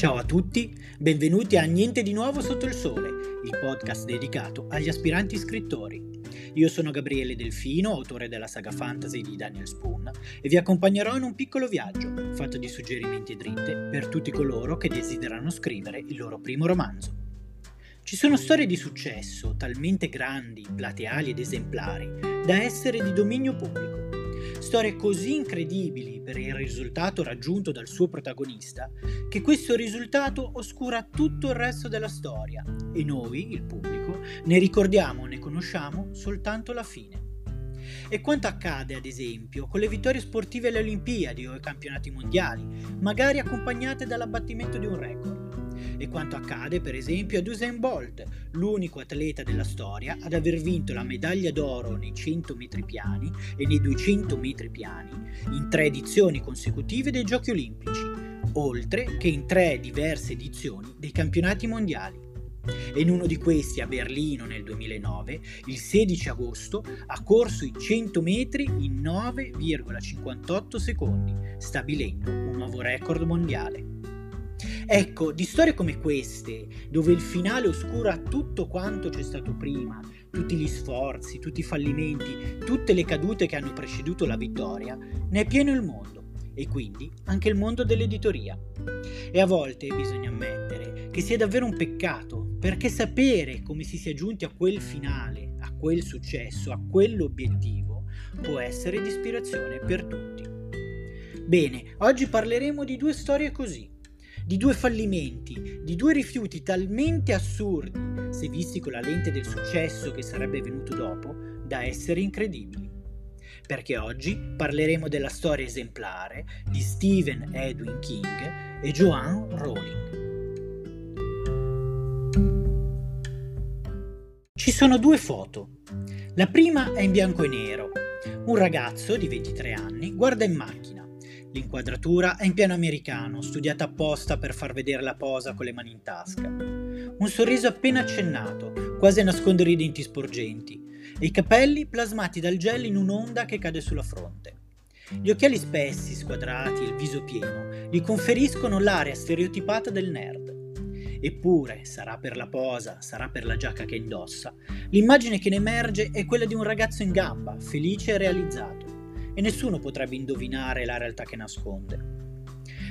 Ciao a tutti, benvenuti a Niente di nuovo sotto il sole, il podcast dedicato agli aspiranti scrittori. Io sono Gabriele Delfino, autore della saga fantasy di Daniel Spoon, e vi accompagnerò in un piccolo viaggio, fatto di suggerimenti e dritte, per tutti coloro che desiderano scrivere il loro primo romanzo. Ci sono storie di successo talmente grandi, plateali ed esemplari da essere di dominio pubblico storie così incredibili per il risultato raggiunto dal suo protagonista che questo risultato oscura tutto il resto della storia e noi, il pubblico, ne ricordiamo, ne conosciamo soltanto la fine. E quanto accade, ad esempio, con le vittorie sportive alle Olimpiadi o ai campionati mondiali, magari accompagnate dall'abbattimento di un record e quanto accade per esempio ad Usain Bolt, l'unico atleta della storia ad aver vinto la medaglia d'oro nei 100 metri piani e nei 200 metri piani in tre edizioni consecutive dei Giochi Olimpici, oltre che in tre diverse edizioni dei campionati mondiali. E in uno di questi, a Berlino nel 2009, il 16 agosto, ha corso i 100 metri in 9,58 secondi, stabilendo un nuovo record mondiale. Ecco, di storie come queste, dove il finale oscura tutto quanto c'è stato prima, tutti gli sforzi, tutti i fallimenti, tutte le cadute che hanno preceduto la vittoria, ne è pieno il mondo e quindi anche il mondo dell'editoria. E a volte bisogna ammettere che sia davvero un peccato, perché sapere come si sia giunti a quel finale, a quel successo, a quell'obiettivo, può essere di ispirazione per tutti. Bene, oggi parleremo di due storie così di due fallimenti, di due rifiuti talmente assurdi, se visti con la lente del successo che sarebbe venuto dopo, da essere incredibili. Perché oggi parleremo della storia esemplare di Stephen Edwin King e Joanne Rowling. Ci sono due foto. La prima è in bianco e nero. Un ragazzo di 23 anni guarda in macchina L'inquadratura è in piano americano, studiata apposta per far vedere la posa con le mani in tasca. Un sorriso appena accennato, quasi a nascondere i denti sporgenti, e i capelli plasmati dal gel in un'onda che cade sulla fronte. Gli occhiali spessi, squadrati e il viso pieno gli conferiscono l'area stereotipata del nerd. Eppure, sarà per la posa, sarà per la giacca che indossa, l'immagine che ne emerge è quella di un ragazzo in gamba, felice e realizzato e nessuno potrebbe indovinare la realtà che nasconde.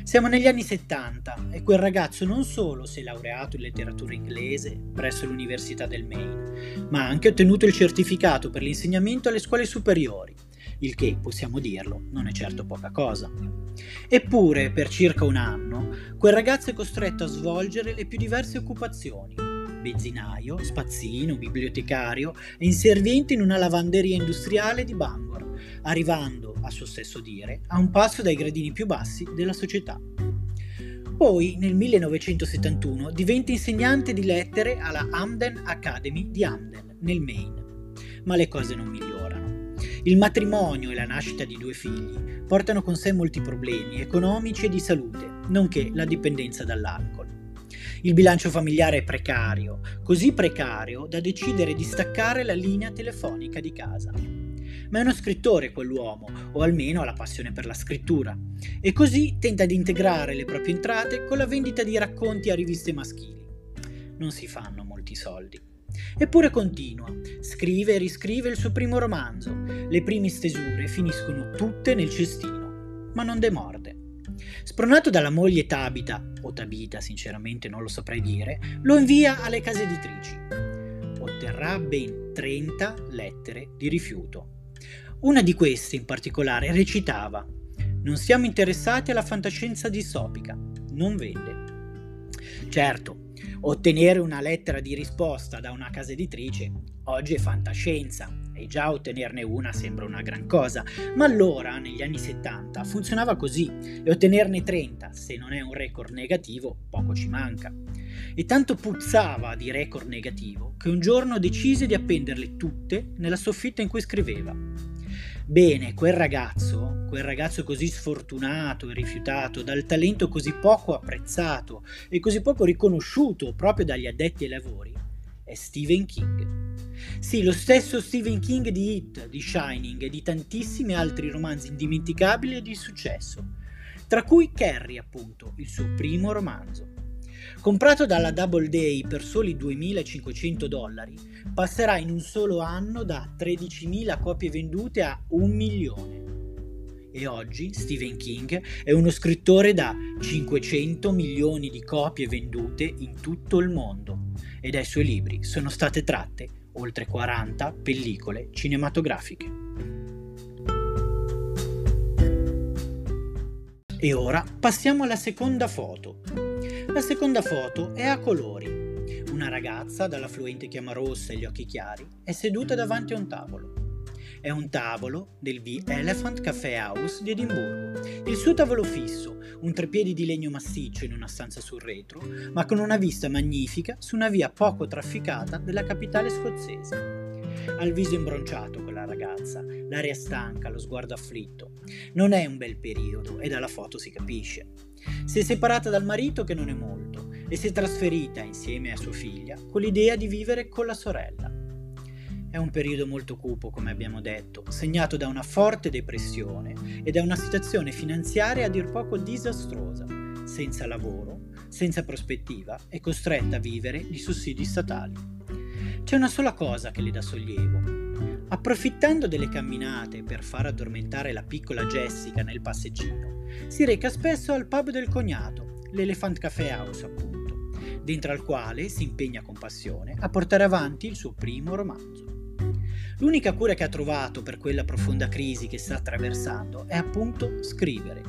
Siamo negli anni 70 e quel ragazzo non solo si è laureato in letteratura inglese presso l'Università del Maine, ma ha anche ottenuto il certificato per l'insegnamento alle scuole superiori, il che, possiamo dirlo, non è certo poca cosa. Eppure, per circa un anno, quel ragazzo è costretto a svolgere le più diverse occupazioni, benzinaio, spazzino, bibliotecario e inserviente in una lavanderia industriale di Bangor, arrivando, a suo stesso dire, a un passo dai gradini più bassi della società. Poi, nel 1971, diventa insegnante di lettere alla Hamden Academy di Hamden, nel Maine. Ma le cose non migliorano. Il matrimonio e la nascita di due figli portano con sé molti problemi economici e di salute, nonché la dipendenza dall'alcol. Il bilancio familiare è precario, così precario da decidere di staccare la linea telefonica di casa. Ma è uno scrittore quell'uomo, o almeno ha la passione per la scrittura, e così tenta di integrare le proprie entrate con la vendita di racconti a riviste maschili. Non si fanno molti soldi. Eppure continua, scrive e riscrive il suo primo romanzo. Le prime stesure finiscono tutte nel cestino, ma non demorde. Spronato dalla moglie Tabita, o Tabita sinceramente non lo saprei dire, lo invia alle case editrici. Otterrà ben 30 lettere di rifiuto. Una di queste in particolare recitava Non siamo interessati alla fantascienza distopica, non vende. Certo, ottenere una lettera di risposta da una casa editrice oggi è fantascienza e già ottenerne una sembra una gran cosa, ma allora, negli anni 70, funzionava così e ottenerne 30, se non è un record negativo, poco ci manca. E tanto puzzava di record negativo che un giorno decise di appenderle tutte nella soffitta in cui scriveva. Bene, quel ragazzo, quel ragazzo così sfortunato e rifiutato, dal talento così poco apprezzato e così poco riconosciuto proprio dagli addetti ai lavori, è Stephen King. Sì, lo stesso Stephen King di Hit, di Shining e di tantissimi altri romanzi indimenticabili e di successo, tra cui Carrie, appunto, il suo primo romanzo. Comprato dalla Double Day per soli 2.500 dollari, passerà in un solo anno da 13.000 copie vendute a un milione. E oggi Stephen King è uno scrittore da 500 milioni di copie vendute in tutto il mondo e dai suoi libri sono state tratte oltre 40 pellicole cinematografiche. E ora passiamo alla seconda foto. La seconda foto è a colori. Una ragazza dalla fluente chiama rossa e gli occhi chiari è seduta davanti a un tavolo. È un tavolo del The Elephant Café House di Edimburgo. Il suo tavolo fisso, un trepiedi di legno massiccio in una stanza sul retro, ma con una vista magnifica su una via poco trafficata della capitale scozzese. Ha il viso imbronciato quella ragazza, l'aria stanca, lo sguardo afflitto. Non è un bel periodo e dalla foto si capisce. Si è separata dal marito che non è molto e si è trasferita insieme a sua figlia con l'idea di vivere con la sorella. È un periodo molto cupo, come abbiamo detto, segnato da una forte depressione e da una situazione finanziaria a dir poco disastrosa, senza lavoro, senza prospettiva e costretta a vivere di sussidi statali. C'è una sola cosa che le dà sollievo. Approfittando delle camminate per far addormentare la piccola Jessica nel passeggino, si reca spesso al pub del cognato, l'Elephant Café House appunto, dentro al quale si impegna con passione a portare avanti il suo primo romanzo. L'unica cura che ha trovato per quella profonda crisi che sta attraversando è appunto scrivere.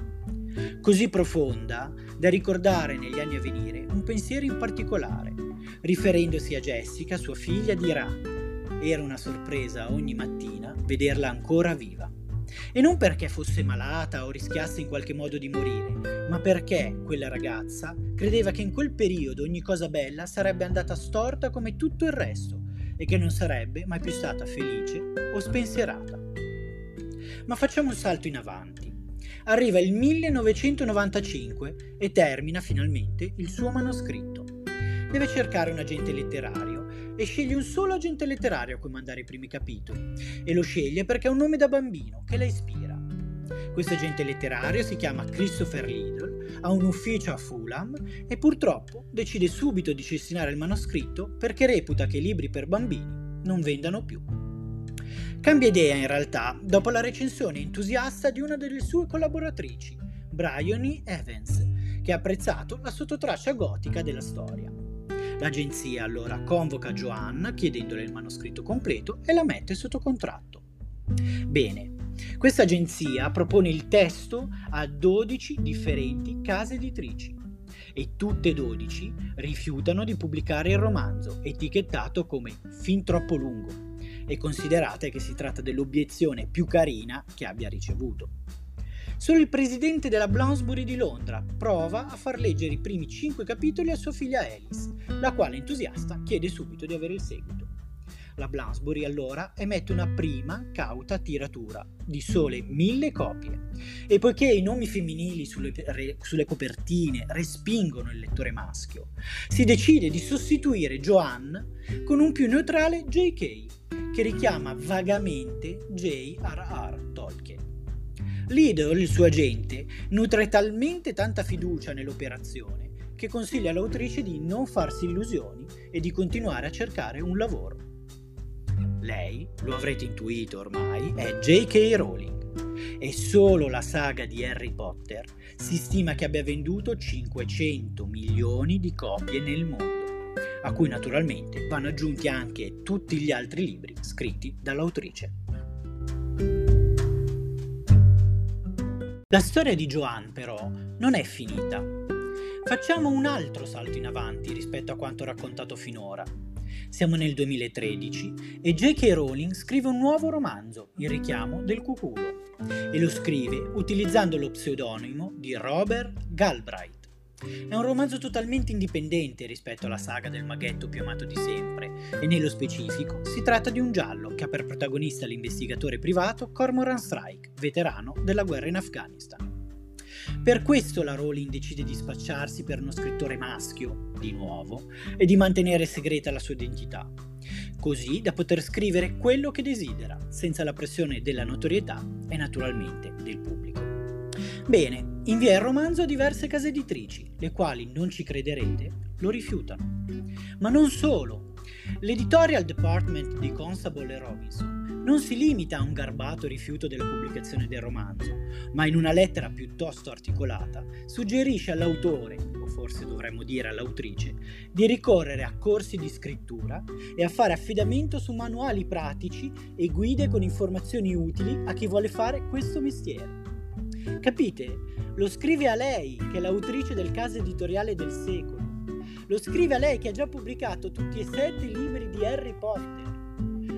Così profonda da ricordare negli anni a venire un pensiero in particolare. Riferendosi a Jessica, sua figlia, dirà era una sorpresa ogni mattina vederla ancora viva. E non perché fosse malata o rischiasse in qualche modo di morire, ma perché quella ragazza credeva che in quel periodo ogni cosa bella sarebbe andata storta come tutto il resto e che non sarebbe mai più stata felice o spensierata. Ma facciamo un salto in avanti. Arriva il 1995 e termina finalmente il suo manoscritto. Deve cercare un agente letterario e sceglie un solo agente letterario a cui mandare i primi capitoli e lo sceglie perché ha un nome da bambino che la ispira. Questo agente letterario si chiama Christopher Liddell, ha un ufficio a Fulham e purtroppo decide subito di cestinare il manoscritto perché reputa che i libri per bambini non vendano più. Cambia idea in realtà dopo la recensione entusiasta di una delle sue collaboratrici, Bryony Evans, che ha apprezzato la sottotraccia gotica della storia. L'agenzia allora convoca Joanne chiedendole il manoscritto completo e la mette sotto contratto. Bene, questa agenzia propone il testo a 12 differenti case editrici e tutte e 12 rifiutano di pubblicare il romanzo, etichettato come fin troppo lungo, e considerate che si tratta dell'obiezione più carina che abbia ricevuto. Solo il presidente della Bloomsbury di Londra prova a far leggere i primi 5 capitoli a sua figlia Alice, la quale entusiasta chiede subito di avere il seguito. La Bloomsbury allora emette una prima cauta tiratura di sole mille copie e poiché i nomi femminili sulle, re, sulle copertine respingono il lettore maschio, si decide di sostituire Joanne con un più neutrale JK che richiama vagamente J.R.R. Tolkien. Lidl, il suo agente, nutre talmente tanta fiducia nell'operazione che consiglia all'autrice di non farsi illusioni e di continuare a cercare un lavoro. Lei, lo avrete intuito ormai, è J.K. Rowling e solo la saga di Harry Potter si stima che abbia venduto 500 milioni di copie nel mondo, a cui naturalmente vanno aggiunti anche tutti gli altri libri scritti dall'autrice. La storia di Joanne però non è finita. Facciamo un altro salto in avanti rispetto a quanto raccontato finora siamo nel 2013 e J.K. Rowling scrive un nuovo romanzo, Il richiamo del cuculo, e lo scrive utilizzando lo pseudonimo di Robert Galbraith. È un romanzo totalmente indipendente rispetto alla saga del maghetto più amato di sempre, e nello specifico si tratta di un giallo che ha per protagonista l'investigatore privato Cormoran Strike, veterano della guerra in Afghanistan. Per questo la Rowling decide di spacciarsi per uno scrittore maschio, di nuovo, e di mantenere segreta la sua identità, così da poter scrivere quello che desidera, senza la pressione della notorietà e naturalmente del pubblico. Bene, invia il romanzo a diverse case editrici, le quali, non ci crederete, lo rifiutano. Ma non solo. L'editorial department di Constable e Robinson non si limita a un garbato rifiuto della pubblicazione del romanzo, ma in una lettera piuttosto articolata suggerisce all'autore, o forse dovremmo dire all'autrice, di ricorrere a corsi di scrittura e a fare affidamento su manuali pratici e guide con informazioni utili a chi vuole fare questo mestiere. Capite? Lo scrive a lei, che è l'autrice del caso editoriale del secolo. Lo scrive a lei che ha già pubblicato tutti e sette libri di Harry Potter.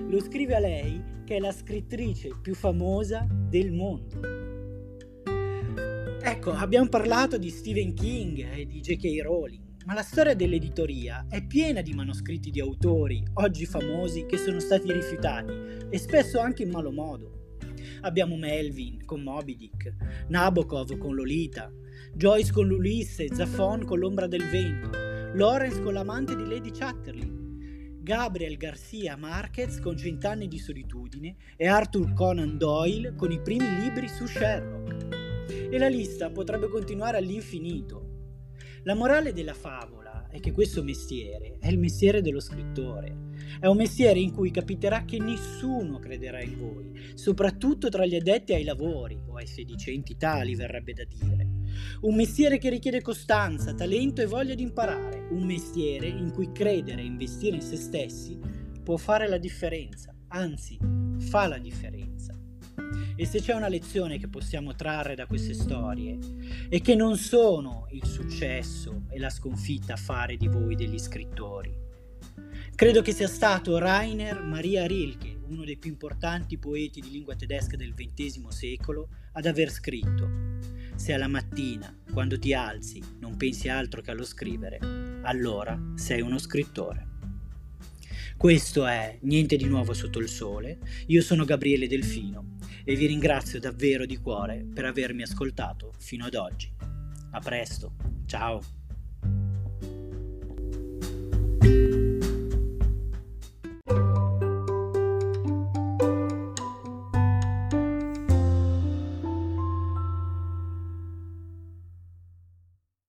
Lo scrive a lei che è la scrittrice più famosa del mondo. Ecco, abbiamo parlato di Stephen King e di J.K. Rowling, ma la storia dell'editoria è piena di manoscritti di autori, oggi famosi, che sono stati rifiutati e spesso anche in malo modo. Abbiamo Melvin con Moby Dick, Nabokov con Lolita, Joyce con l'Ulisse, Zafon con l'ombra del vento, Lawrence con l'amante di Lady Chatterley, Gabriel Garcia Marquez con Cent'anni di solitudine e Arthur Conan Doyle con i primi libri su Sherlock. E la lista potrebbe continuare all'infinito. La morale della favola è che questo mestiere è il mestiere dello scrittore. È un mestiere in cui capiterà che nessuno crederà in voi, soprattutto tra gli addetti ai lavori, o ai sedicenti tali verrebbe da dire. Un mestiere che richiede costanza, talento e voglia di imparare. Un mestiere in cui credere e investire in se stessi può fare la differenza, anzi fa la differenza. E se c'è una lezione che possiamo trarre da queste storie è che non sono il successo e la sconfitta a fare di voi degli scrittori. Credo che sia stato Rainer Maria Rilke, uno dei più importanti poeti di lingua tedesca del XX secolo, ad aver scritto se alla mattina, quando ti alzi, non pensi altro che allo scrivere, allora sei uno scrittore. Questo è Niente di nuovo sotto il sole. Io sono Gabriele Delfino e vi ringrazio davvero di cuore per avermi ascoltato fino ad oggi. A presto, ciao!